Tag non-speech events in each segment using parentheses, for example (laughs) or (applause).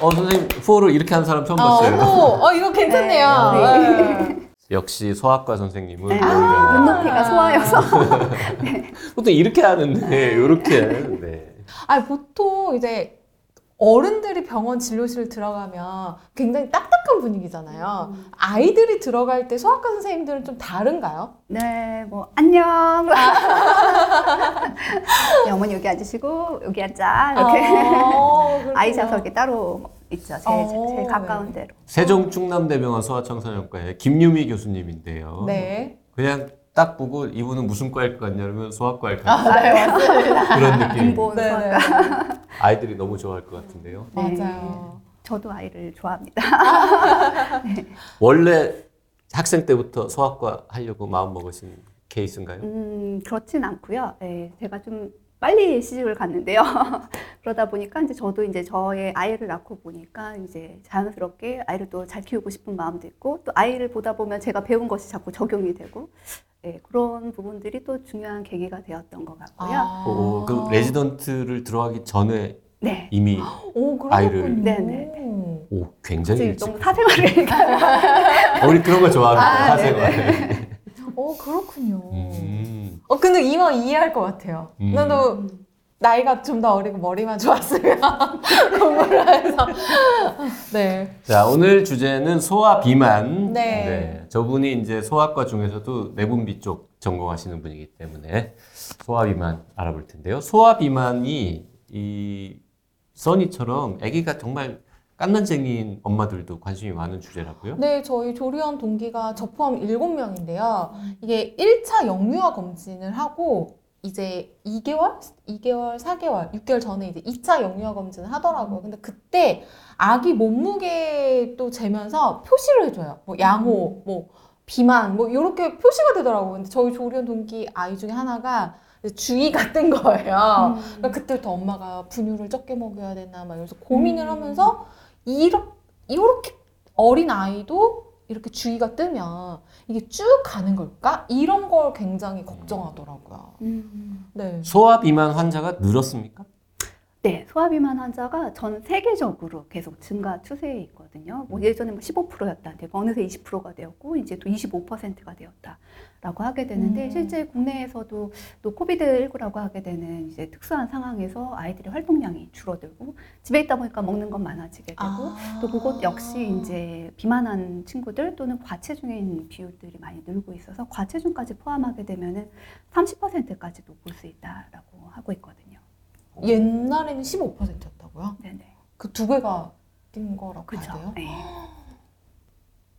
어 선생님 후어를 이렇게 하는 사람 처음 어, 봤어요. 어머, 어, 이거 괜찮네요. 네. 네. 역시 소아과 선생님은 네. 오히려 눈높이가 소아여서 (laughs) 보통 이렇게 하는데 이렇게 네. 아, 보통 이제 어른들이 병원 진료실 들어가면 굉장히 딱딱한 분위기잖아요. 아이들이 들어갈 때 소아과 선생님들은 좀 다른가요? 네, 뭐 안녕. (laughs) (laughs) 네, 어머니 여기 앉으시고 여기 앉아 이렇게 어, 그렇구나. 아이 좌석이 따로 있죠. 제일, 어, 제일 가까운 네. 데로. 세종충남대병원 소아청소년과의 김유미 교수님인데요. 네. 그냥 딱 보고 이분은 무슨 과일 것 같냐면 소아과일 것 아, 같아요. 네, 맞습니다. (laughs) 그런 느낌. 인본 네. 네. 아이들이 너무 좋아할 것 같은데요. 네. 맞아요. 저도 아이를 좋아합니다. (laughs) 원래 학생 때부터 소아과 하려고 마음 먹으신 케이스인가요? 음, 그렇진 않고요. 네, 제가 좀 빨리 시집을 갔는데요. (laughs) 그러다 보니까 이제 저도 이제 저의 아이를 낳고 보니까 이제 자연스럽게 아이를 또 잘 키우고 싶은 마음도 있고 또 아이를 보다 보면 제가 배운 것이 자꾸 적용이 되고 네, 그런 부분들이 또 중요한 계기가 되었던 것 같고요. 아. 어, 그 레지던트를 들어가기 전에 네. 이미 오, 그렇군요. 아이를- 네네. 오 굉장히 갑자기 일찍. 너무 사생활을 어, 우리 그런 거 좋아하는 아, 거 사생활. 어, 그렇군요. 음. 어, 근데 이만 이해할 것 같아요. 음. 나도 나이가 좀 더 어리고 머리만 좋았으면 (laughs) 공부를 해서. 네. 자 오늘 주제는 소아 비만. 네. 저분이 이제 소아과 중에서도 내분비 쪽 전공하시는 분이기 때문에 소아 비만 알아볼 텐데요. 소아 비만이 이 써니처럼 아기가 정말 깐난쟁이인 엄마들도 관심이 많은 주제라고요. 네, 저희 조리원 동기가 저 포함 7명인데요. 이게 1차 영유아 검진을 하고 이제 2개월, 2개월, 4개월, 6개월 전에 이제 2차 영유아 검진을 하더라고요. 근데 그때 아기 몸무게도 재면서 표시를 해줘요. 뭐 양호, 뭐 비만, 뭐 이렇게 표시가 되더라고요. 근데 저희 조리원 동기 아이 중에 하나가 주의가 뜬 거예요. 그러니까 그때부터 엄마가 분유를 적게 먹여야 되나 막 이러면서 고민을 음. 하면서 이렇게, 이렇게 어린 아이도 이렇게 주의가 뜨면 이게 쭉 가는 걸까? 이런 걸 굉장히 걱정하더라고요. 음. 네. 소아 비만 환자가 늘었습니까? 네, 소아비만 환자가 전 세계적으로 계속 증가 추세에 있거든요. 뭐 예전에 뭐 15%였다는데 어느새 20%가 되었고 이제 또 25%가 되었다라고 하게 되는데 음. 실제 국내에서도 또 코비드 19라고 하게 되는 이제 특수한 상황에서 아이들의 활동량이 줄어들고 집에 있다 보니까 먹는 건 많아지게 되고 아. 또 그것 역시 이제 비만한 친구들 또는 과체중인 비율들이 많이 늘고 있어서 과체중까지 포함하게 되면은 30%까지도 볼 수 있다라고 하고 있거든요. 옛날에는 15%였다고요? 네네. 그 두 배가 뛴 거라고 그렇죠. 봐야 돼요? 네.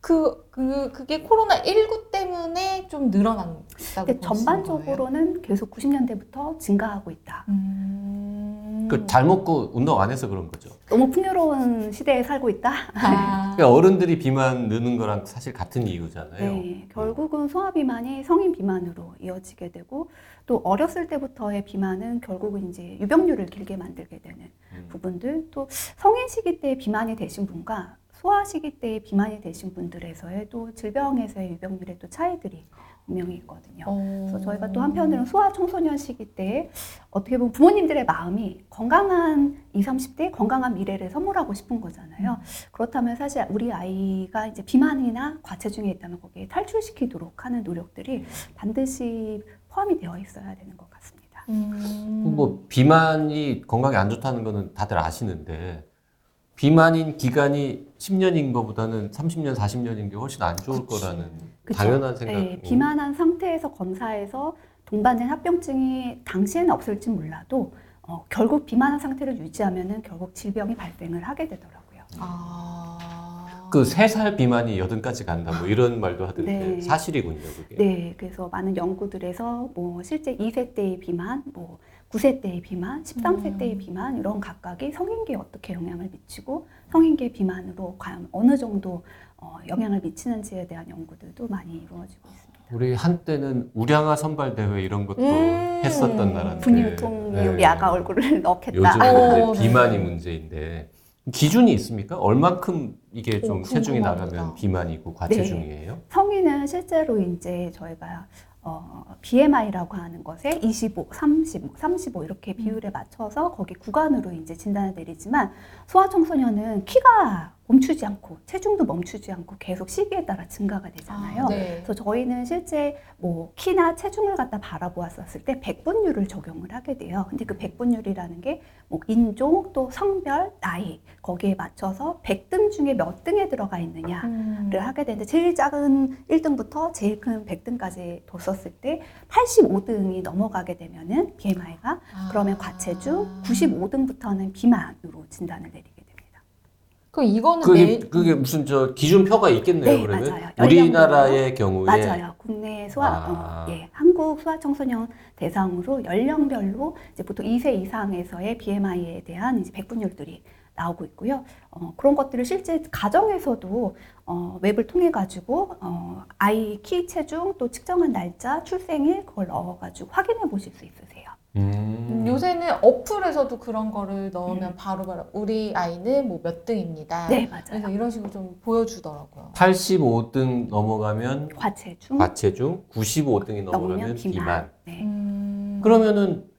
그, 그, 그게 코로나 19 때문에 좀 늘어난다고 근데 보시는 거예요? 전반적으로는 계속 90년대부터 증가하고 있다. 음. 그잘 먹고 운동 안 해서 그런 거죠. 너무 풍요로운 시대에 살고 있다. 아. 그러니까 어른들이 비만 느는 거랑 사실 같은 이유잖아요. 네, 결국은 소아 비만이 성인 비만으로 이어지게 되고 또 어렸을 때부터의 비만은 결국은 이제 유병률을 길게 만들게 되는 음. 부분들 또 성인 시기 때 비만이 되신 분과 소아 시기 때 비만이 되신 분들에서의 또 질병에서의 유병률의 또 차이들이 분명히 있거든요. 어. 그래서 저희가 또 한편으로는 소아 청소년 시기 때 어떻게 보면 부모님들의 마음이 건강한 20, 30대 건강한 미래를 선물하고 싶은 거잖아요. 그렇다면 사실 우리 아이가 이제 비만이나 과체중에 있다면 거기에 탈출시키도록 하는 노력들이 반드시 포함이 되어 있어야 되는 것 같습니다. 음. 뭐 비만이 건강에 안 좋다는 거는 다들 아시는데 비만인 기간이 10년인 것보다는 30년, 40년인 게 훨씬 안 좋을 그치. 거라는 그쵸? 당연한 생각. 네, 비만한 상태에서 검사해서 동반된 합병증이 당시에는 없을지 몰라도 어, 결국 비만한 상태를 유지하면은 결국 질병이 발생을 하게 되더라고요. 아. 그세살 비만이 여든까지 간다 뭐 이런 말도 하던데 네. 사실이군요 그게. 네, 그래서 많은 연구들에서 뭐 실제 2세 때의 비만, 뭐 9세 때의 비만, 13세 음. 때의 비만 이런 각각이 성인기에 어떻게 영향을 미치고 성인기 비만으로 과연 어느 정도 어, 영향을 미치는지에 대한 연구들도 많이 이루어지고 있습니다. 우리 한때는 우량아 선발 대회 이런 것도 음. 했었던 나라인데 분유통 네. 우리 아가 얼굴을 (laughs) 넣겠다. 요즘은 어, 비만이 문제인데 기준이 있습니까? 얼만큼 이게 좀 오, 체중이 궁금합니다. 나가면 비만이고 과체중이에요? 성인은 실제로 이제 저희가 어, BMI라고 하는 것에 25, 30, 35 이렇게 비율에 맞춰서 거기 구간으로 이제 진단을 내리지만 소아청소년은 키가 멈추지 않고 체중도 멈추지 않고 계속 시기에 따라 증가가 되잖아요. 아, 네. 그래서 저희는 실제 뭐 키나 체중을 갖다 바라보았었을 때 백분율을 적용을 하게 돼요. 근데 그 백분율이라는 게 뭐 인종 또 성별 나이 거기에 맞춰서 100등 중에 몇 등에 들어가 있느냐 음. 를 하게 되는데 제일 작은 1등부터 제일 큰 100등까지 뒀었을 때 85등이 넘어가게 되면은 BMI가 아. 그러면 과체중 95등부터는 비만으로 진단을 내리게. 그럼 이거는 그게 내 그게 무슨 저 기준표가 있겠네요. 네, 그러면 맞아요. 우리나라의 경우에 맞아요. 국내 소아, 아. 어, 예, 한국 소아 청소년 대상으로 연령별로 이제 보통 2세 이상에서의 BMI에 대한 이제 백분율들이 나오고 있고요. 어, 그런 것들을 실제 가정에서도 어, 웹을 통해 가지고 어, 아이 키, 체중 또 측정한 날짜, 출생일 그걸 넣어 가지고 확인해 보실 수 있으세요. 음. 요새는 어플에서도 그런 거를 넣으면 바로바로 우리 아이는 뭐 몇 등입니다. 네, 그래서 맞아요. 이런 식으로 좀 보여주더라고요. 85등 넘어가면 과체중 과체중, 95등이 넘어가면 넘으면 비만. 비만. 네. 음. 그러면은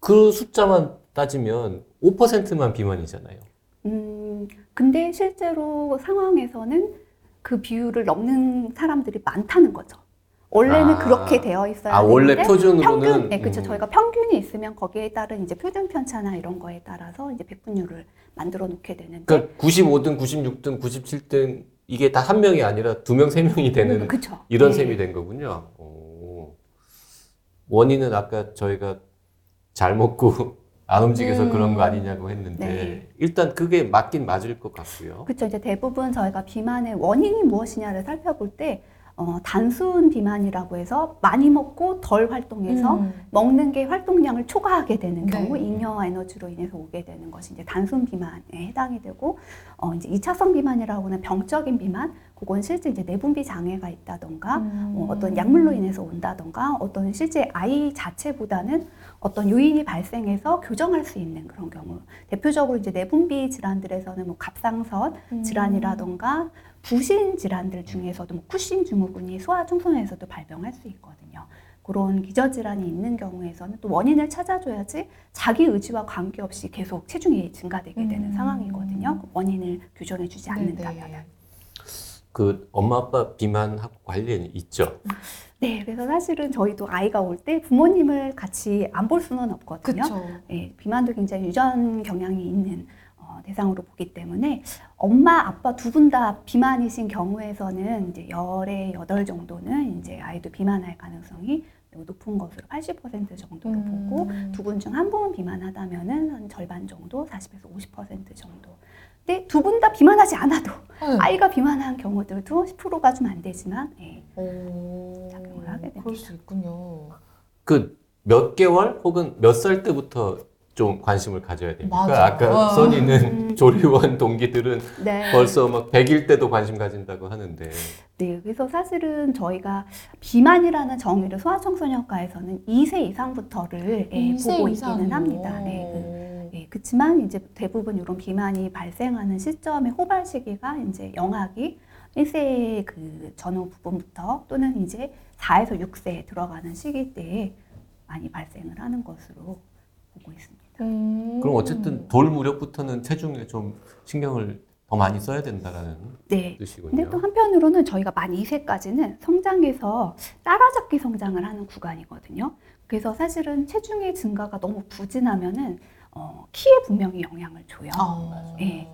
그 숫자만 따지면 5%만 비만이잖아요. 음, 근데 실제로 상황에서는 그 비율을 넘는 사람들이 많다는 거죠. 원래는 아. 그렇게 되어 있어야 아, 원래 되는데 표준으로는 평균, 네, 그렇죠. 음. 저희가 평균이 있으면 거기에 따른 이제 표준 편차나 이런 거에 따라서 이제 백분율을 만들어 놓게 되는데, 그러니까 95등, 96등, 97등 이게 다 한 명이 아니라 두 명, 세 명이 되는 그렇죠. 이런 네. 셈이 된 거군요. 오. 원인은 아까 저희가 잘 먹고 (laughs) 안 움직여서 음. 그런 거 아니냐고 했는데 네. 일단 그게 맞긴 맞을 것 같고요. 그렇죠. 이제 대부분 저희가 비만의 원인이 무엇이냐를 살펴볼 때 어, 단순 비만이라고 해서 많이 먹고 덜 활동해서 음. 먹는 게 활동량을 초과하게 되는 네. 경우 잉여 에너지로 인해서 오게 되는 것이 이제 단순 비만에 해당이 되고 어 이제 이차성 비만이라고 하는 병적인 비만 그건 실제 이제 내분비 장애가 있다던가 음. 어, 어떤 약물로 인해서 온다던가 어떤 실제 아이 자체보다는 어떤 요인이 발생해서 교정할 수 있는 그런 경우 대표적으로 이제 내분비 질환들에서는 뭐 갑상선 음. 질환이라던가 부신 질환들 중에서도 뭐 쿠신 증후군이 소아 청소년에서도 발병할 수 있거든요. 그런 기저 질환이 있는 경우에서는 또 원인을 찾아줘야지 자기 의지와 관계없이 계속 체중이 증가되게 되는 음. 상황이거든요. 그 원인을 교정해주지 네네. 않는다면. 그 엄마 아빠 비만하고 관련이 있죠. 네, 그래서 사실은 저희도 아이가 올 때 부모님을 같이 안 볼 수는 없거든요. 그쵸. 예, 비만도 굉장히 유전 경향이 있는 어, 대상으로 보기 때문에 엄마 아빠 두 분 다 비만이신 경우에서는 이제 열에 여덟 정도는 이제 아이도 비만할 가능성이 매우 높은 것으로 80% 정도로 음. 보고 두 분 중 한 분은 비만하다면은 한 절반 정도, 40에서 50% 정도. 근데 두 분 다 비만하지 않아도 네. 아이가 비만한 경우들도 10%가 좀 안 되지만 예, 오. 작용을 하게 됩니다. 그럴 수 있군요. 그 몇 개월 혹은 몇 살 때부터 좀 관심을 가져야 됩니까? 맞아. 아까 어. 써니는 음. 조리원 동기들은 네. 벌써 막 100일 때도 관심 가진다고 하는데 네, 그래서 사실은 저희가 비만이라는 정의를 소아청소년과에서는 2세 이상부터를 예, 이세 보고 이상이요. 있기는 합니다. 네, 그, 예, 그렇지만 이제 대부분 이런 비만이 발생하는 시점의 호발 시기가 이제 영아기 1세 그 전후 부분부터 또는 이제 4에서 6세에 들어가는 시기 때에 많이 발생을 하는 것으로 보고 있습니다. 음. 그럼 어쨌든 돌 무렵부터는 체중에 좀 신경을 더 많이 써야 된다라는 네. 뜻이군요. 근데 또 한편으로는 저희가 만 2세까지는 성장에서 따라잡기 성장을 하는 구간이거든요. 그래서 사실은 체중의 증가가 너무 부진하면은 어, 키에 분명히 영향을 줘요. 어. 예.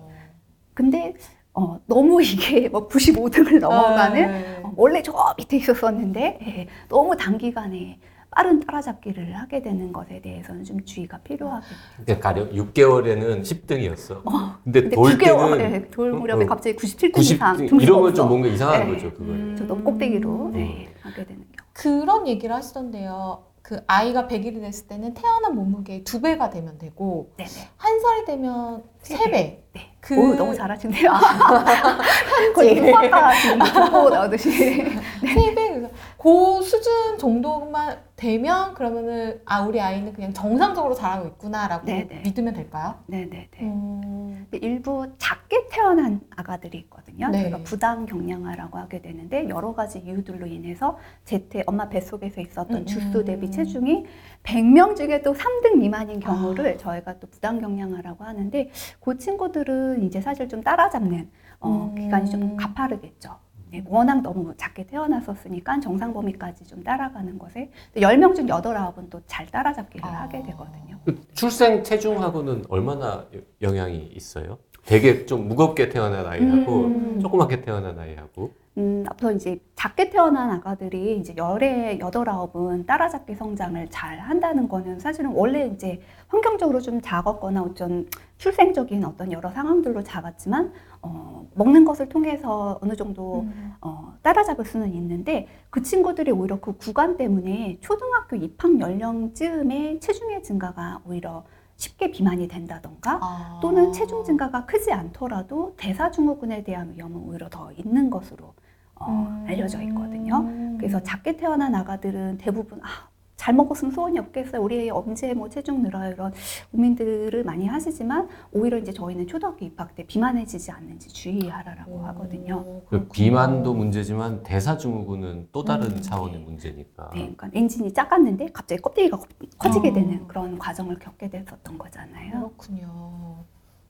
근데 어, 너무 (laughs) 이게 뭐 95등을 넘어가는 네. 어, 원래 저 밑에 있었었는데 예, 너무 단기간에 빠른 따라잡기를 하게 되는 것에 대해서는 좀 주의가 필요하겠죠. 그러니까 가령 6개월에는 10등이었어. 근데 근데 돌 9개월, 때는 네, 돌 무렵에 어, 갑자기 97등 90등 이상 이러면 등수가 없어. 좀 뭔가 이상한 네. 거죠, 그거는. 음. 저 너무 꼭대기로 네, 하게 되는 경우. 그런 얘기를 하시던데요. 그 아이가 100일이 됐을 때는 태어난 몸무게의 두 배가 되면 되고 네네. 한 살이 되면 세세 배. 네. 그 오, 너무 잘하시네요. (laughs) 거의 수학과 지금 보고 나오듯이. 세 배. (laughs) 그 수준 정도만 되면 그러면은 아 우리 아이는 그냥 정상적으로 자라고 있구나라고 네네. 믿으면 될까요? 네네네. 음. 근데 일부 작게 태어난 아가들이 있거든요. 네. 저희가 부당 경량화라고 하게 되는데 여러 가지 이유들로 인해서 제태 엄마 뱃속에서 있었던 음, 주수 음. 대비 체중이 100명 중에 또 3등 미만인 경우를 아. 저희가 또 부당 경량화라고 하는데 그 친구들은 이제 사실 좀 따라잡는 어, 음. 기간이 좀 가파르겠죠. 네, 워낙 너무 작게 태어났었으니까 정상 범위까지 좀 따라가는 것에 10명 중 8, 9은 또 잘 따라잡기를 아. 하게 되거든요. 그 출생 체중하고는 얼마나 영향이 있어요? 되게 좀 무겁게 태어난 아이하고 음. 조그맣게 태어난 아이하고 음, 앞서 이제 작게 태어난 아가들이 이제 열에 여덟 아홉은 따라잡기 성장을 잘 한다는 거는 사실은 원래 이제 환경적으로 좀 작았거나 어떤 출생적인 어떤 여러 상황들로 작았지만 어, 먹는 것을 통해서 어느 정도 음. 어, 따라잡을 수는 있는데 그 친구들이 오히려 그 구간 때문에 초등학교 입학 연령쯤에 체중의 증가가 오히려 쉽게 비만이 된다던가 아. 또는 체중 증가가 크지 않더라도 대사증후군에 대한 위험은 오히려 더 있는 것으로 어, 음. 알려져 있거든요. 그래서 작게 태어난 아가들은 대부분 아, 잘 먹었으면 소원이 없겠어요. 우리 애 언제 뭐 체중 늘어요 이런 고민들을 많이 하시지만 오히려 이제 저희는 초등학교 입학 때 비만해지지 않는지 주의하라라고 하거든요. 그 비만도 문제지만 대사증후군은 또 다른 음. 차원의 문제니까. 네, 그러니까 엔진이 작았는데 갑자기 껍데기가 커- 커지게 어. 되는 그런 과정을 겪게 됐었던 거잖아요. 그렇군요.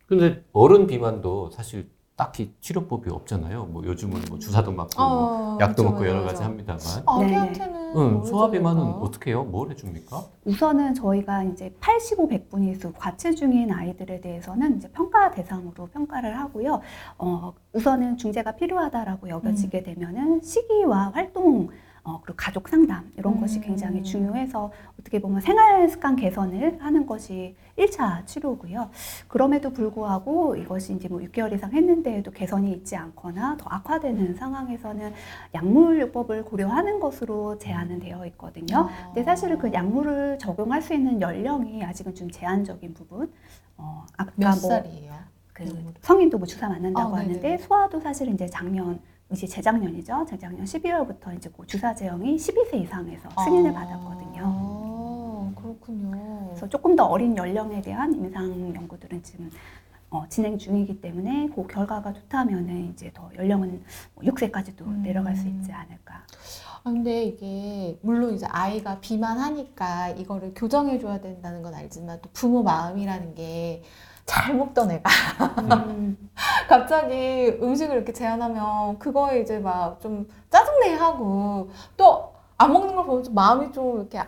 근데 어른 비만도 사실 딱히 치료법이 없잖아요. 뭐 요즘은 뭐 주사도 맞고 뭐 어, 약도 맞아, 먹고 여러 가지. 합니다만. 아기한테는 응, 뭐 소화 비만은 해줘야 될까? 어떻게 해요? 뭘 해줍니까? 우선은 저희가 이제 85, 100분위수 과체 중인 아이들에 대해서는 이제 평가 대상으로 평가를 하고요. 어, 우선은 중재가 필요하다라고 여겨지게 되면은 시기와 활동 어, 그리고 가족 상담 이런 것이 음. 굉장히 중요해서 어떻게 보면 생활 습관 개선을 하는 것이 1차 치료고요. 그럼에도 불구하고 이것이 이제 뭐 6개월 이상 했는데도 개선이 있지 않거나 더 악화되는 상황에서는 약물요법을 고려하는 것으로 제한은 되어 있거든요. 아. 근데 사실은 그 약물을 적용할 수 있는 연령이 아직은 좀 제한적인 부분. 어, 아까 몇 뭐 살이에요? 그? 성인도 뭐 주사 맞는다고 아. 하는데 소아도 사실 이제 작년 이제 재작년이죠. 재작년 12월부터 이제 그 주사 제형이 12세 이상에서 승인을 받았거든요. 아, 그렇군요. 그래서 조금 더 어린 연령에 대한 임상 연구들은 지금 어, 진행 중이기 때문에 그 결과가 좋다면은 이제 더 연령은 뭐 6세까지도 음. 내려갈 수 있지 않을까. 아, 근데 이게 물론 이제 아이가 비만하니까 이거를 교정해 줘야 된다는 건 알지만 또 부모 마음이라는 게 잘 먹던 애가 음, 갑자기 음식을 이렇게 제한하면 그거에 이제 막 좀 짜증내 하고 또 안 먹는 걸 보면 좀 마음이 좀 이렇게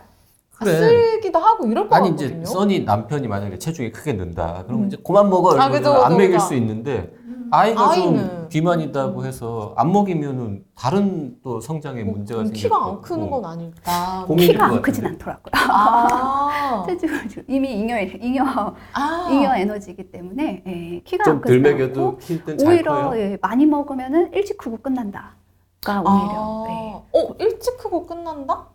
그래. 쓰기도 하고 이럴 것 아니 같거든요. 이제 써니 남편이 만약에 체중이 크게 는다. 그러면 음. 이제 그만 먹어. 아, 이러면 그죠, 안 그죠, 먹일 그죠. 수 있는데 아이가 좀 아이는. 비만이다고 해서 안 먹이면은 다른 또 성장에 뭐, 문제가 음, 생길 키가 것안 크는. 건 아닐까. 고민일 키가 것안 크진. 않더라고요. 아, (laughs) 체중을 좀- 이미 잉여 잉여 아. 잉여 에너지이기 때문에 예, 키가 좀안 크지 덜 않고 먹여도 킬땐 잘 오히려 커요. 예, 많이 먹으면은 일찍 크고 끝난다가 오히려 예. 아, 어 일찍 크고 끝난다?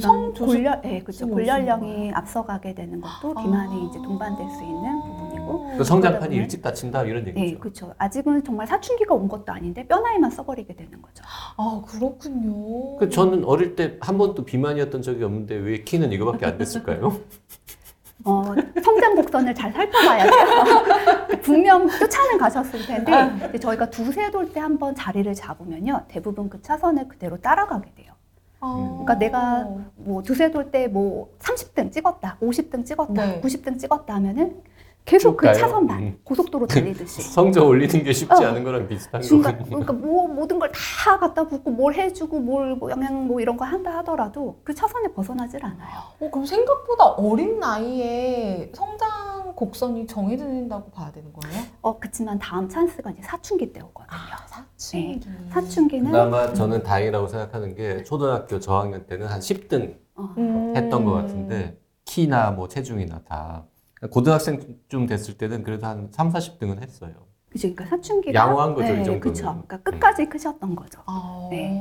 성 조절 골열 예, 그렇죠. 무슨 골연령이 앞서가게 되는 것도 비만에 이제 동반될 수 있는 부분이고 그 성장판이 일찍 다친다 이런 예, 얘기죠. 그렇죠. 아직은 정말 사춘기가 온 것도 아닌데 뼈 나이만 써버리게 되는 거죠. 아 그렇군요. 그 저는 어릴 때 한 번도 비만이었던 적이 없는데 왜 키는 이거밖에 안 됐을까요? (laughs) 어, 성장 곡선을 잘 살펴봐야 돼요. (laughs) 분명 쫓아는 가셨을 텐데 아. 저희가 두세 돌 때 한 번 자리를 잡으면요 대부분 그 차선을 그대로 따라가게 돼요. 아. 그러니까 내가 뭐 두세 돌 때 뭐 30등 찍었다, 50등 찍었다, 네. 90등 찍었다 하면은 계속 그? 차선만 음. 고속도로 달리듯이 (laughs) 성적 올리는 게 쉽지 어. 않은 거랑 비슷한 중간 거군요. 그러니까 뭐 모든 걸 다 갖다 붓고 뭘 해주고 뭘 뭐 영양 뭐 이런 거 한다 하더라도 그 차선에 벗어나질 않아요. 어, 그럼 생각보다 어린 나이에 성장 곡선이 정해진다고 봐야 되는 거예요? 어 그렇지만 다음 찬스가 이제 사춘기 때 오거든요. 아 사춘기. 사춘기는 그나마 저는 다행이라고 생각하는 게 초등학교 저학년 때는 한 10등 어, 음. 했던 것 같은데 키나 뭐 체중이나 다 고등학생쯤 됐을 때는 그래도 한 3, 40등은 했어요. 그죠? 그러니까 사춘기가 양호한 거죠, 이 네, 정도는. 그쵸. 그러니까 끝까지 크셨던 거죠. 아. 네.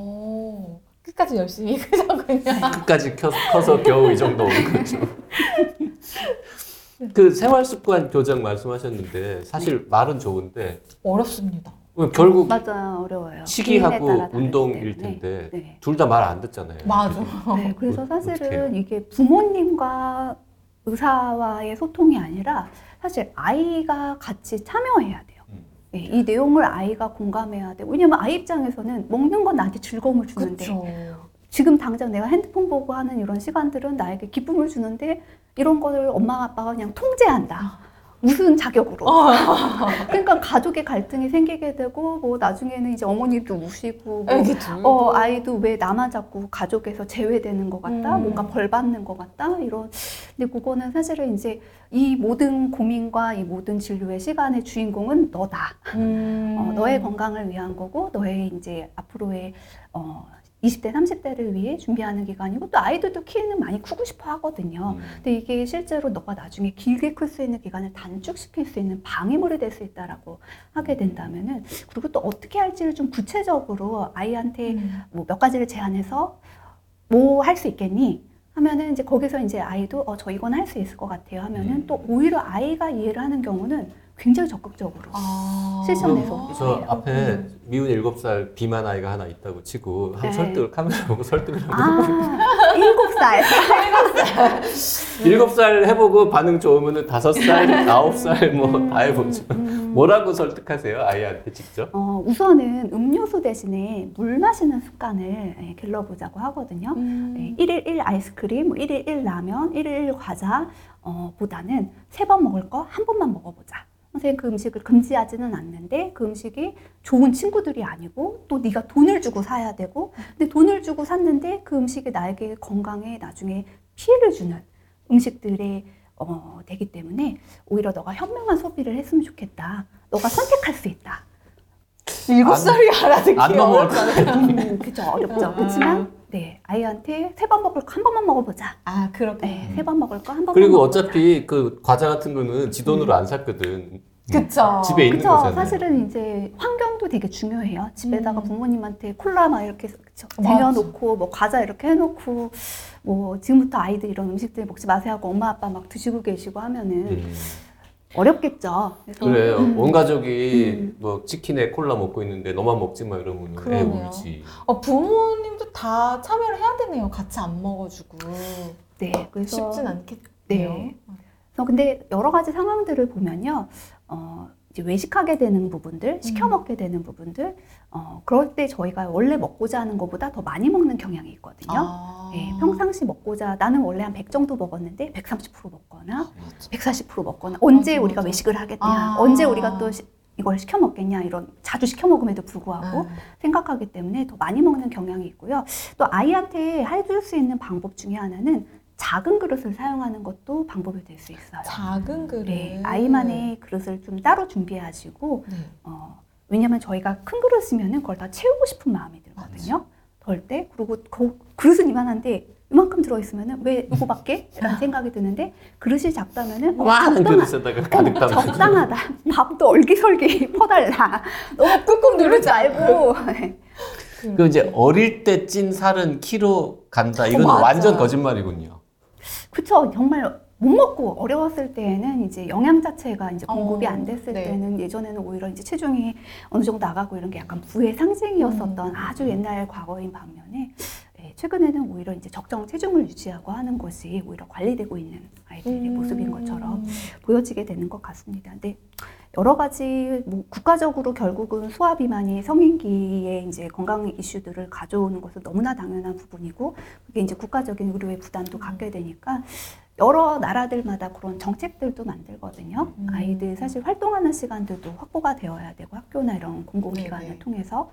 끝까지 열심히 (laughs) 그냥. (laughs) 끝까지 켜, 커서 겨우 이 정도 오는 거죠. (laughs) 그 생활 습관 교정 말씀하셨는데 사실 말은 좋은데 어렵습니다. 결국 맞아요, 어려워요. 다르기 운동일. 텐데 네. 둘 다 말 안 듣잖아요. 맞아. 네, 그래서 어, 사실은 어떡해요? 이게 부모님과 의사와의 소통이 아니라 사실 아이가 같이 참여해야 돼요. 음. 네, 이 내용을 아이가 공감해야 되고 왜냐면 아이 입장에서는 먹는 건 나한테 즐거움을 주는데 그렇죠. 지금 당장 내가 핸드폰 보고 하는 이런 시간들은 나에게 기쁨을 주는데 이런 거를 엄마 아빠가 그냥 통제한다. 무슨 자격으로? 어. (laughs) 그러니까 가족의 갈등이 생기게 되고 뭐 나중에는 이제 어머니도 우시고 뭐 둘. 어 아이도 왜 나만 자꾸 가족에서 제외되는 것 같다 음. 뭔가 벌 받는 것 같다 이런 근데 그거는 사실은 이제 이 모든 고민과 이 모든 진료의 시간의 주인공은 너다 음. 어, 너의 건강을 위한 거고 너의 이제 앞으로의 어 20대 30대를 위해 준비하는 기간이고 또 아이들도 키는 많이 크고 싶어 하거든요 음. 근데 이게 실제로 너가 나중에 길게 클 수 있는 기간을 단축시킬 수 있는 방해물이 될 수 있다라고 하게 된다면은 그리고 또 어떻게 할지를 좀 구체적으로 아이한테 음. 뭐몇 가지를 제안해서 뭐 할 수 있겠니? 하면은 이제 거기서 이제 아이도 어 저 이건 할 수 있을 것 같아요 하면은 음. 또 오히려 아이가 이해를 하는 경우는 굉장히 적극적으로 아. 실천해서. 저 네. 앞에 음. 미운 일곱 살 비만 아이가 하나 있다고 치고 한 네. 설득을 카메라 보고 설득을 하고 아 일곱 살 (laughs) 일곱 살 해보고 반응 좋으면은 다섯 살, 아홉 살뭐 다 해보죠. 음. 뭐라고 설득하세요 아이한테 직접? 어, 우선은 음료수 대신에 물 마시는 습관을 예, 길러보자고 하거든요. 음. 네, 1일 1 아이스크림, 뭐 1일 1 라면, 1일 1 과자 어, 보다는 세 번 먹을 거 한 번만 먹어보자. 선생님 그 음식을 금지하지는 않는데 그 음식이 좋은 친구들이 아니고 또 네가 돈을 주고 사야 되고 근데 돈을 주고 샀는데 그 음식이 나에게 건강에 나중에 피해를 주는 음식들의 어, 되기 때문에 오히려 너가 현명한 소비를 했으면 좋겠다. 너가 선택할 수 있다. 일곱 안- 살이 알아듣기 안 넘어올 어렵잖아요. 음, 그죠 어렵죠. 그렇지만 네 아이한테 세 번 먹을 거 한 번만 먹어보자. 아 그렇게. 네, 세 번 먹을 거 한 번만. 그리고 먹어보자. 어차피 그 과자 같은 거는 지 돈으로 안 샀거든. 그쵸. 집에 있는 그쵸. 거잖아요. 사실은 이제 환경도 되게 중요해요. 집에다가 음. 부모님한테 콜라 막 이렇게 그쵸. 쟁여놓고 뭐 과자 이렇게 해놓고 뭐 지금부터 아이들 이런 음식들 먹지 마세요 하고 엄마 아빠 막 드시고 계시고 하면은 음. 어렵겠죠. 그래서 그래요. 음. 온 가족이 음. 뭐 치킨에 콜라 먹고 있는데 너만 먹지 마 이러면 애 그러네요. 울지. 어, 부모님도 다 참여를 해야 되네요. 같이 안 먹어주고. 네, 그래서 쉽진 않겠네요. 네. 그래서 근데 여러 가지 상황들을 보면요, 어, 이제 외식하게 되는 부분들, 시켜 음. 먹게 되는 부분들, 어, 그럴 때 저희가 원래 먹고자 하는 것보다 더 많이 먹는 경향이 있거든요. 아. 예, 평상시 먹고자 나는 원래 한 100 정도 먹었는데 130% 먹거나 140% 먹거나 언제 맞아, 우리가 맞아. 외식을 하겠냐, 아. 언제 우리가 또 시- 이걸 시켜 먹겠냐 이런 자주 시켜 먹음에도 불구하고 아. 생각하기 때문에 더 많이 먹는 경향이 있고요. 또 아이한테 해줄 수 있는 방법 중에 하나는 작은 그릇을 사용하는 것도 방법이 될 수 있어요. 작은 그릇. 네, 아이만의 그릇을 좀 따로 준비하시고 네. 어, 왜냐면 저희가 큰 그릇이면은 그걸 다 채우고 싶은 마음이 들거든요. 덜 때. 그리고 그 그릇은 이만한데 이만큼 들어있으면은 왜 이거밖에? 라는 (laughs) 생각이 드는데 그릇이 작다면은 어, 많은 적당하- 그릇에다가 가득 어, 담아. 적당하다. (laughs) 밥도 얼기설기 (laughs) 퍼달라. 너무 꾹꾹 누르지 말고. 그 이제 어릴 때 찐 살은 키로 간다. 이건 맞아. 완전 거짓말이군요. 그쵸. 정말 못 먹고 어려웠을 때에는 이제 영양 자체가 이제 공급이 어, 안 됐을 네. 때는 예전에는 오히려 이제 체중이 어느 정도 나가고 이런 게 약간 부의 상징이었었던 음. 아주 옛날 과거인 반면에 예, 최근에는 오히려 이제 적정 체중을 유지하고 하는 것이 오히려 관리되고 있는 아이들의 음. 모습인 것처럼 보여지게 되는 것 같습니다. 근데 여러 가지 뭐 국가적으로 결국은 소아 비만이 성인기에 이제 건강 이슈들을 가져오는 것은 너무나 당연한 부분이고 그게 이제 국가적인 의료의 부담도 갖게 되니까 여러 나라들마다 그런 정책들도 만들거든요. 음. 아이들 사실 활동하는 시간들도 확보가 되어야 되고 학교나 이런 공공기관을. 통해서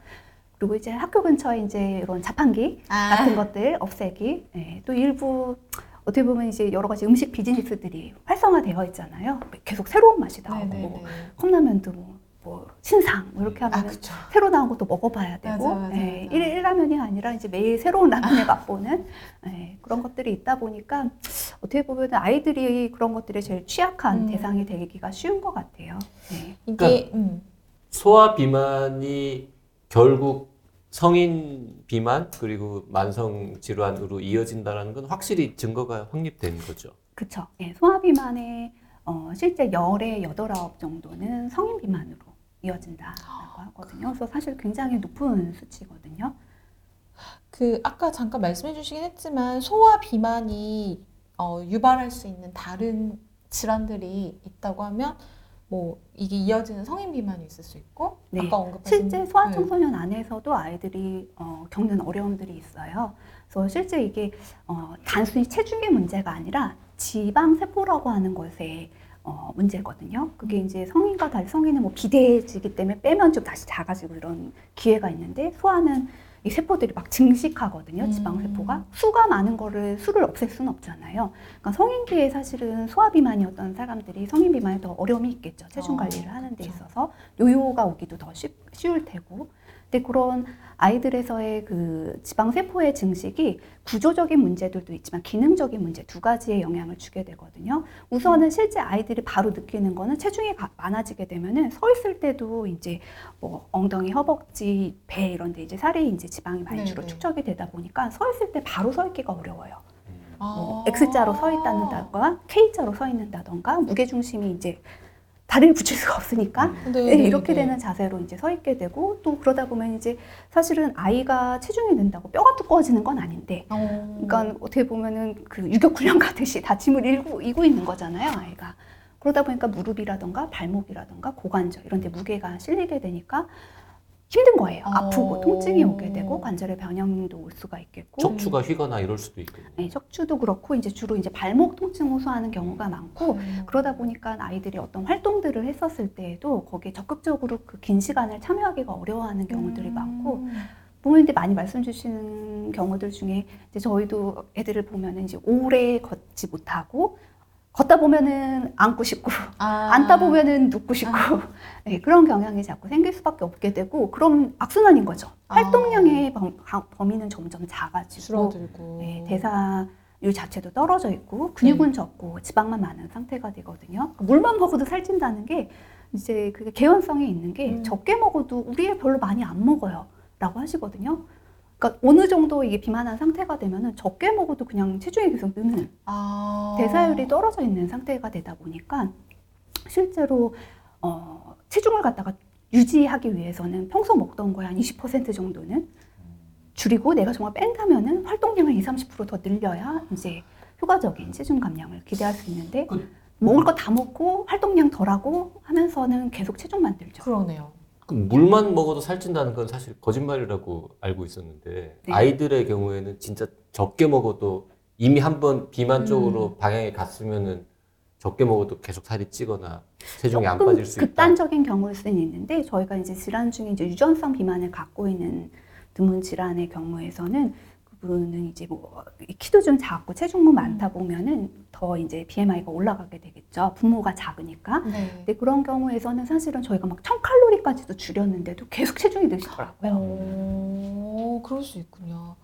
그리고 이제 학교 근처에 이제 이런 자판기 아. 같은 것들 없애기. 예, 또 일부 어떻게 보면 이제 여러 가지 음식 비즈니스들이 활성화되어 있잖아요. 계속 새로운 맛이 나오고 네네네. 컵라면도 뭐, 뭐 신상 뭐 이렇게 아, 하면 그쵸. 새로 나온 것도 먹어봐야 되고 맞아, 맞아, 예, 맞아. 일 1라면이 아니라 이제 매일 새로운 라면을 맛보는 예, 그런 것들이 있다 보니까 어떻게 보면 아이들이 그런 것들에 제일 취약한 음. 대상이 되기가 쉬운 것 같아요. 예. 이게, 음. 소아 비만이 결국 성인 비만 그리고 만성 질환으로 이어진다는 건 확실히 증거가 확립된 거죠. 그쵸. 예, 소아 비만의 어, 실제 열의 여덟 아홉 정도는 성인 비만으로 이어진다라고 하거든요. 그래서 사실 굉장히 높은 수치거든요. 그 아까 잠깐 말씀해 주시긴 했지만 소아 비만이 어, 유발할 수 있는 다른 질환들이 있다고 하면 뭐 이게 이어지는 성인 비만이 있을 수 있고 네. 아까 언급하신 실제 네. 소아청소년 안에서도 아이들이 어, 겪는 어려움들이 있어요. 그래서 실제 이게 어, 단순히 체중의 문제가 아니라 지방 세포라고 하는 것의 어, 문제거든요. 그게 이제 성인과 달리 성인은 뭐 비대해지기 때문에 빼면 좀 다시 작아지고 이런 기회가 있는데 소아는 이 세포들이 막 증식하거든요. 지방 음. 세포가 수가 많은 거를 수를 없앨 수는 없잖아요. 그러니까 성인기에 사실은 소아 비만이었던 사람들이 성인 비만에 더 어려움이 있겠죠. 체중 어, 관리를 하는 데. 있어서 요요가 오기도 더 쉽, 쉬울 테고. 근데 그런 아이들에서의 그 지방 세포의 증식이 구조적인 문제들도 있지만 기능적인 문제 두 가지의 영향을 주게 되거든요. 우선은 실제 아이들이 바로 느끼는 거는 체중이 가- 많아지게 되면은 서 있을 때도 이제 뭐 엉덩이, 허벅지, 배 이런 데 이제 살이 이제 지방이 많이 네, 주로 네. 축적이 되다 보니까 서 있을 때 바로 서 있기가 어려워요. 뭐 아. X자로 서 있다든가 K자로 서 있는다던가 무게 중심이 이제 다리를 붙일 수가 없으니까 네, 네, 네, 이렇게 네. 되는 자세로 이제 서 있게 되고 또 그러다 보면 이제 사실은 아이가 체중이 는다고 뼈가 두꺼워지는 건 아닌데 어. 그러니까 어떻게 보면은 그 유격 훈련 가듯이 다짐을 일고 이고 있는 거잖아요 아이가 그러다 보니까 무릎이라던가 발목이라던가 고관절 이런 데 무게가 실리게 되니까 힘든 거예요 어. 아프고 통증이 오게 되고 관절의 변형도 올 수가 있겠고 척추가 휘거나 이럴 수도 있거든요. 네, 척추도 그렇고 이제 주로 이제 발목 통증 호소하는 경우가 많고 음. 그러다 보니까 아이들이 어떤 활동들을 했었을 때에도 거기에 적극적으로 그 긴 시간을 참여하기가 어려워하는 경우들이 음. 많고 부모님들 많이 말씀 주시는 경우들 중에 이제 저희도 애들을 보면은 이제 오래 걷지 못하고 걷다 보면은 앉고 싶고 아. 앉다 보면은 눕고 싶고 (laughs) 네, 그런 경향이 자꾸 생길 수밖에 없게 되고 그럼 악순환인 거죠. 아. 활동량의 범, 아, 범위는 점점 작아지고 줄어들고 네, 대사율 자체도 떨어져 있고 근육은 네. 적고 지방만 많은 상태가 되거든요. 물만 먹어도 살찐다는 게 이제 그게 개연성이 있는 게 음. 적게 먹어도 우리 애 별로 많이 안 먹어요 라고 하시거든요. 그러니까 어느 정도 이게 비만한 상태가 되면은 적게 먹어도 그냥 체중이 계속 느는 아. 대사율이 떨어져 있는 상태가 되다 보니까 실제로 어, 체중을 갖다가 유지하기 위해서는 평소 먹던 거에 한 20% 정도는 줄이고 내가 정말 뺀다면은 활동량을 20, 30%더 늘려야 이제 효과적인 체중 감량을 기대할 수 있는데 그- 먹을 거 다 먹고 활동량 덜하고 하면서는 계속 체중 만 들죠. 그러네요. 그 물만 먹어도 살찐다는 건 사실 거짓말이라고 알고 있었는데 네. 아이들의 경우에는 진짜 적게 먹어도 이미 한번 비만 음. 쪽으로 방향이 갔으면은 적게 먹어도 계속 살이 찌거나 체중이 안 빠질 수 있다. 극단적인 경우일 수는 있는데 저희가 이제 질환 중에 이제 유전성 비만을 갖고 있는 드문 질환의 경우에서는 그분은 이제 뭐 키도 좀 작고 체중도 많다 보면은 더 이제 BMI가 올라가게 되겠죠. 부모가 작으니까. 네. 근데 그런 경우에서는 사실은 저희가 막 1000칼로리까지도 줄였는데도 계속 체중이 늘시더라고요. 오, 그럴 수 있군요.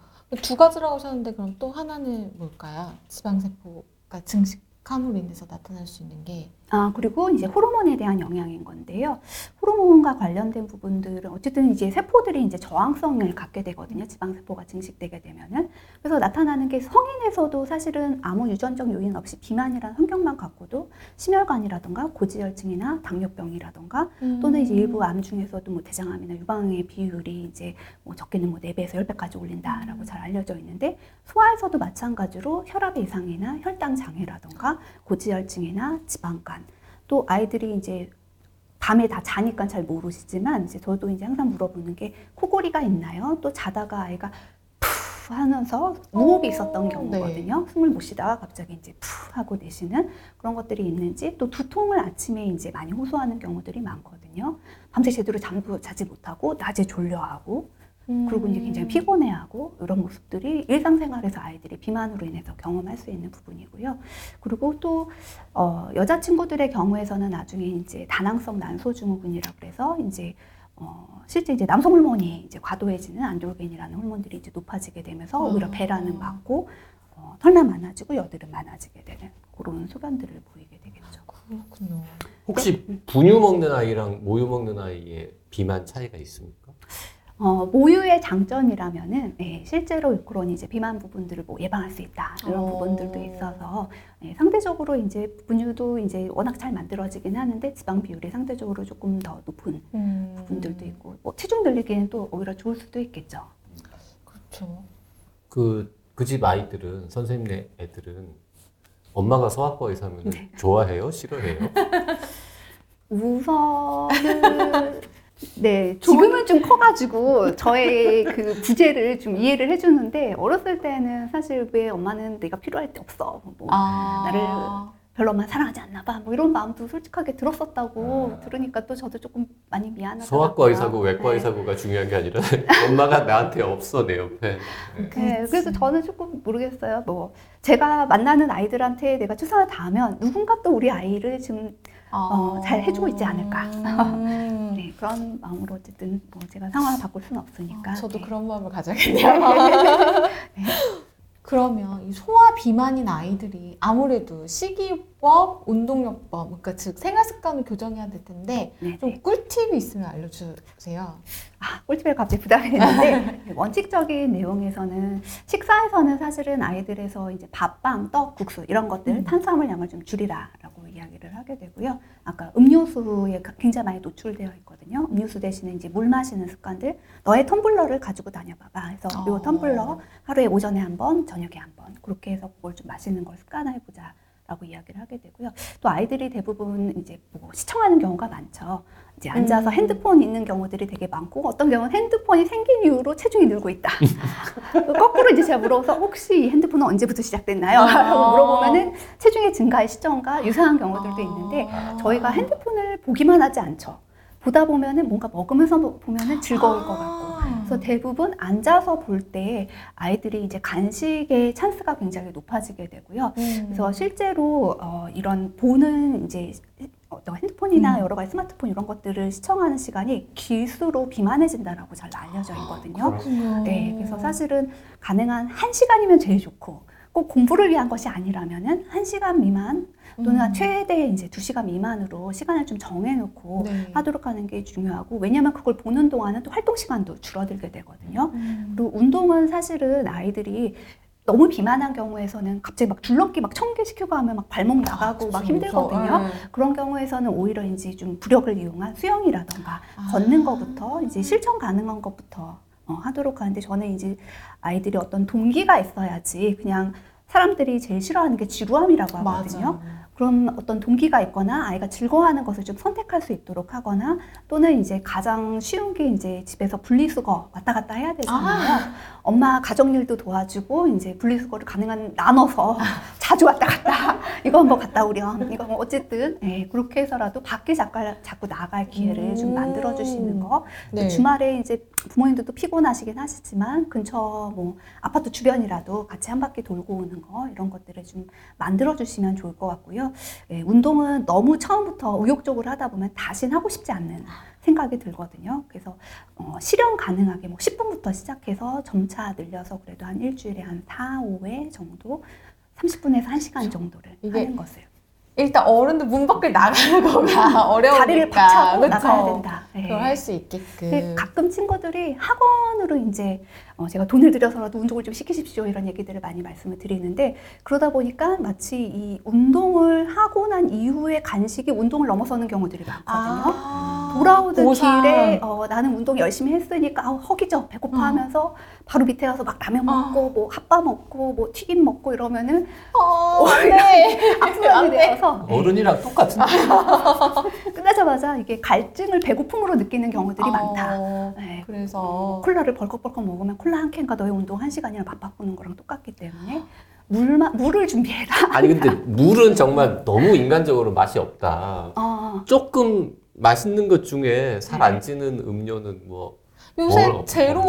두 가지라고 하셨는데 그럼 또 하나는 뭘까요? 지방세포가 증식 함으로 인해서 나타날 수 있는 게 아, 그리고 이제 호르몬에 대한 영향인 건데요. 호르몬과 관련된 부분들은 어쨌든 이제 세포들이 이제 저항성을 갖게 되거든요. 지방세포가 증식되게 되면은. 그래서 나타나는 게 성인에서도 사실은 아무 유전적 요인 없이 비만이라는 환경만 갖고도 심혈관이라던가 고지혈증이나 당뇨병이라던가 또는 이제 일부 암 중에서도 뭐 대장암이나 유방암의 비율이 이제 뭐 적게는 뭐 4배에서 10배까지 올린다라고 음. 잘 알려져 있는데 소아에서도 마찬가지로 혈압 이상이나 혈당 장애라던가 고지혈증이나 지방간 또 아이들이 이제 밤에 다 자니까 잘 모르시지만 이제 저도 이제 항상 물어보는 게 코골이가 있나요? 또 자다가 아이가 푸 하면서 무호흡이 있었던 오, 경우거든요. 숨을 못 쉬다가 갑자기 이제 푸 하고 내쉬는 그런 것들이 있는지 또 두통을 아침에 이제 많이 호소하는 경우들이 많거든요. 밤새 제대로 잠도 자지 못하고 낮에 졸려하고 그리고 이제 굉장히 피곤해하고 이런 모습들이 일상생활에서 아이들이 비만으로 인해서 경험할 수 있는 부분이고요. 그리고 또 어, 여자친구들의 경우에서는 나중에 이제 다낭성 난소증후군이라 그래서 이제 어, 실제 이제 남성 호르몬이 이제 과도해지는 안드로겐이라는 호르몬들이 이제 높아지게 되면서 오히려 아. 배라는 많고 어, 털만 많아지고 여드름 많아지게 되는 그런 소견들을 보이게 되겠죠. 그렇군요. 혹시 분유 먹는 아이랑 모유 먹는 아이의 비만 차이가 있습니까? 어, 모유의 장점이라면은 예, 실제로 그런 이제 비만 부분들을 뭐 예방할 수 있다 이런 어. 부분들도 있어서 예, 상대적으로 이제 분유도 이제 워낙 잘 만들어지긴 하는데 지방 비율이 상대적으로 조금 더 높은 음. 부분들도 있고 뭐 체중 늘리기에는 또 오히려 좋을 수도 있겠죠. 그렇죠. 그 그 집 아이들은 선생님네 애들은 엄마가 소아과 의사면 네. 좋아해요? 싫어해요? (laughs) 우선은 네 지금은 좀 커가지고 저의 그 부재를 좀 이해를 해주는데 어렸을 때는 사실 왜 엄마는 내가 필요할 때 없어 뭐 아. 나를 별로 엄마 사랑하지 않나 봐 뭐 이런 마음도 솔직하게 들었었다고 아. 들으니까 또 저도 조금 많이 미안하더라고요. 소아과 의사고 외과 네. 의사고가 중요한 게 아니라 (laughs) 엄마가 나한테 없어 내 옆에. 네. 네, 그래서 저는 조금 모르겠어요. 뭐 제가 만나는 아이들한테 내가 최선을 다하면 누군가 또 우리 아이를 지금 어, 잘 해주고 있지 않을까. 음. (laughs) 네, 그런 마음으로 어쨌든 뭐 제가 상황을 바꿀 수는 없으니까. 아, 저도 네. 그런 마음을 가져야겠네요. (laughs) (laughs) 그러면 이 소아 비만인 아이들이 아무래도 식이요법, 운동요법, 그러니까 즉 생활 습관을 교정해야 될 텐데 네, 좀 네. 꿀팁이 있으면 알려주세요. 아, 꿀팁에 갑자기 부담이 됐는데 (laughs) 원칙적인 내용에서는 식사에서는 사실은 아이들에서 이제 밥, 빵, 떡, 국수 이런 것들 음. 탄수화물 양을 좀 줄이라라고 이야기를 하게 되고요. 아까 음료수에 가- 굉장히 많이 노출되어 있거든요. 음료수 대신에 이제 물 마시는 습관들 너의 텀블러를 가지고 다녀봐봐. 그래서 이 어. 텀블러 하루에 오전에 한 번, 저녁에 한 번 그렇게 해서 그걸 좀 마시는 걸 습관화해보자. 라고 이야기를 하게 되고요. 또 아이들이 대부분 이제 뭐 시청하는 경우가 많죠. 이제 앉아서 음. 핸드폰 있는 경우들이 되게 많고 어떤 경우는 핸드폰이 생긴 이후로 체중이 늘고 있다. (laughs) 거꾸로 이제 제가 물어서 혹시 이 핸드폰은 언제부터 시작됐나요? 아. 라고 물어보면은 체중의 증가의 시점과 유사한 경우들도 있는데 아. 저희가 핸드폰을 보기만 하지 않죠. 보다 보면은 뭔가 먹으면서 보면은 즐거울 것 같고 아. 그래서 대부분 앉아서 볼 때 아이들이 이제 간식의 찬스가 굉장히 높아지게 되고요. 음. 그래서 실제로 어, 이런 보는 이제 어떤 핸드폰이나 음. 여러 가지 스마트폰 이런 것들을 시청하는 시간이 길수록 비만해진다라고 잘 알려져 있거든요. 그렇군요. 네, 그래서 사실은 가능한 한 시간이면 제일 좋고 꼭 공부를 위한 것이 아니라면은 한 시간 미만 또는 음. 최대 이제 두 시간 미만으로 시간을 좀 정해놓고 네. 하도록 하는 게 중요하고 왜냐하면 그걸 보는 동안은 또 활동 시간도 줄어들게 되거든요. 음. 그리고 운동은 사실은 아이들이 너무 비만한 경우에서는 갑자기 막 줄넘기 막 천 개 시키고 하면 막 발목 나가고 막 그렇죠, 힘들거든요. 네. 그런 경우에서는 오히려 이제 좀 부력을 이용한 수영이라던가 아. 걷는 것부터 이제 실천 가능한 것부터 어, 하도록 하는데 저는 이제 아이들이 어떤 동기가 있어야지 그냥 사람들이 제일 싫어하는 게 지루함이라고 하거든요. 맞아요. 그런 어떤 동기가 있거나 아이가 즐거워하는 것을 좀 선택할 수 있도록 하거나 또는 이제 가장 쉬운 게 이제 집에서 분리수거 왔다 갔다 해야 되잖아요. 엄마 가정일도 도와주고 이제 분리수거를 가능한 나눠서 (laughs) 자주 왔다 갔다 이거 한번 갔다 오렴 이거 뭐 어쨌든 예, 그렇게 해서라도 밖에 자꾸, 자꾸 나갈 기회를 좀 음. 만들어 주시는 거 네. 주말에 이제 부모님들도 피곤하시긴 하시지만 근처 뭐 아파트 주변이라도 같이 한 바퀴 돌고 오는 거 이런 것들을 좀 만들어 주시면 좋을 것 같고요. 예, 운동은 너무 처음부터 의욕적으로 하다 보면 다신 하고 싶지 않는 생각이 들거든요. 그래서 어, 실현 가능하게 뭐 10분부터 시작해서 점차 늘려서 그래도 한 일주일에 한 4, 5회 정도 30분에서 1시간 정도를 이게 하는 것을 일단 어른들 문 밖을 나가는 거가 어려우니까 다리를 팍 차고 그쵸? 나가야 된다. 예. 그걸 할 수 있게끔. 근데 가끔 친구들이 학원으로 이제 어 제가 돈을 들여서라도 운동을 좀 시키십시오 이런 얘기들을 많이 말씀을 드리는데 그러다 보니까 마치 이 운동을 하고 난 이후에 간식이 운동을 넘어서는 경우들이 많거든요. 아, 돌아오던 보상. 길에 어, 나는 운동 열심히 했으니까 아우, 허기져 배고파 어. 하면서 바로 밑에 가서 막 라면 어. 먹고 뭐 핫바 먹고 뭐 튀김 먹고 이러면은 어, 네. (laughs) 악순환이. 되어서 어른이랑 똑같은데. (laughs) 끝나자마자 이게 갈증을 배고픔으로 느끼는 경우들이 많다. 어, 네. 그래서 콜라를 벌컥벌컥 먹으면 콜라 한 캔과 너의 운동 한 시간이랑 맞바꾸는 거랑 똑같기 때문에 물마, 물을 준비해라. 아니 근데 (laughs) 물은 정말 너무 인간적으로 맛이 없다. 어, 조금 맛있는 것 중에 살 안 찌는 음료는 뭐 요새 뭘 제로?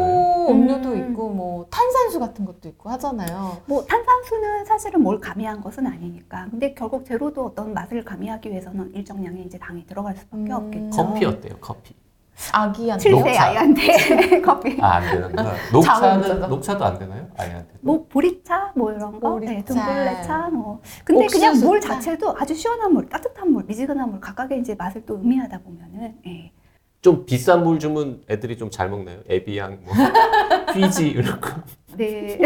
음료도 음. 있고 뭐 탄산수 같은 것도 있고 하잖아요. 뭐 탄산수는 사실은 뭘 가미한 것은 아니니까. 근데 결국 제로도 어떤 맛을 가미하기 위해서는 일정량의 이제 당이 들어갈 수밖에 음. 없겠죠. 커피 어때요? 커피. 아기한테. 7세 녹차. 아이한테 (laughs) 커피. 아 안 되는구나. (laughs) 녹차는. 녹차도 안 되나요? 아니한테. 뭐 보리차 뭐 이런 거, 보리차. 네, 등불레차 뭐. 근데 그냥 옥수수차. 물 자체도 아주 시원한 물, 따뜻한 물, 미지근한 물 각각의 이제 맛을 또 음미하다 보면은 예, 좀 비싼 물 주면 애들이 좀 잘 먹나요? 에비앙, 뭐 (laughs) 휘지 이런 거. 네.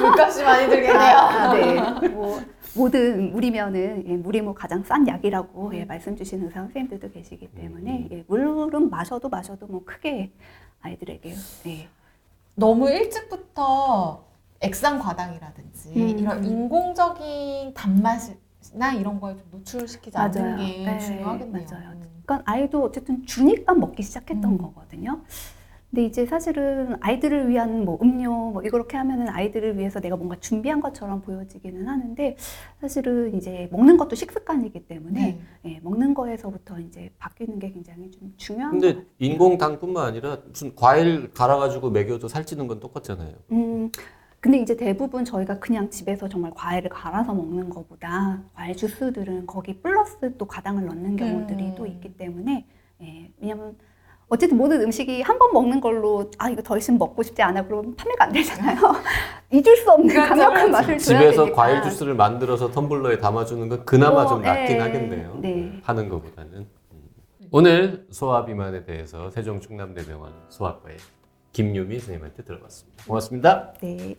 물값이 많이 들겠네요. 아, 네. 뭐 모든 물이면은 예, 물이 뭐 가장 싼 약이라고 예, 말씀 주시는 의사 선생님들도 계시기 때문에 예, 물은 마셔도 마셔도 뭐 크게 아이들에게 예. 너무 일찍부터 액상 과당이라든지 음. 이런 인공적인 단맛이나 이런 거에 좀 노출시키지 않는 게 네, 중요하겠네요. 맞아요. 음. 그러니까 아이도 어쨌든 주니까 먹기 시작했던 음. 거거든요. 근데 이제 사실은 아이들을 위한 뭐 음료 뭐 이렇게 하면은 아이들을 위해서 내가 뭔가 준비한 것처럼 보여지기는 하는데 사실은 이제 먹는 것도 식습관이기 때문에 네. 예, 먹는 거에서부터 이제 바뀌는 게 굉장히 좀 중요한 것 근데 같아요. 인공당뿐만 아니라 무슨 과일 갈아가지고 먹여도 살찌는 건 똑같잖아요. 음, 근데 이제 대부분 저희가 그냥 집에서 정말 과일을 갈아서 먹는 것보다 과일 주스들은 거기 플러스 또 과당을 넣는 경우들이 음. 또 있기 때문에 예, 왜냐면 어쨌든 모든 음식이 한 번 먹는 걸로 아 이거 더 이상 먹고 싶지 않아 그러면 판매가 안 되잖아요. (laughs) 잊을 수 없는 그렇죠, 강력한 그렇죠. 맛을 줘야 집에서 되니까. 과일 주스를 만들어서 텀블러에 담아주는 건 그나마 어, 좀 낫긴 예, 하겠네요. 네. 하는 것보다는. 음. 오늘 소화 비만에 대해서 세종 충남대병원 소아과의 김유미 선생님한테 들어봤습니다. 고맙습니다. 네.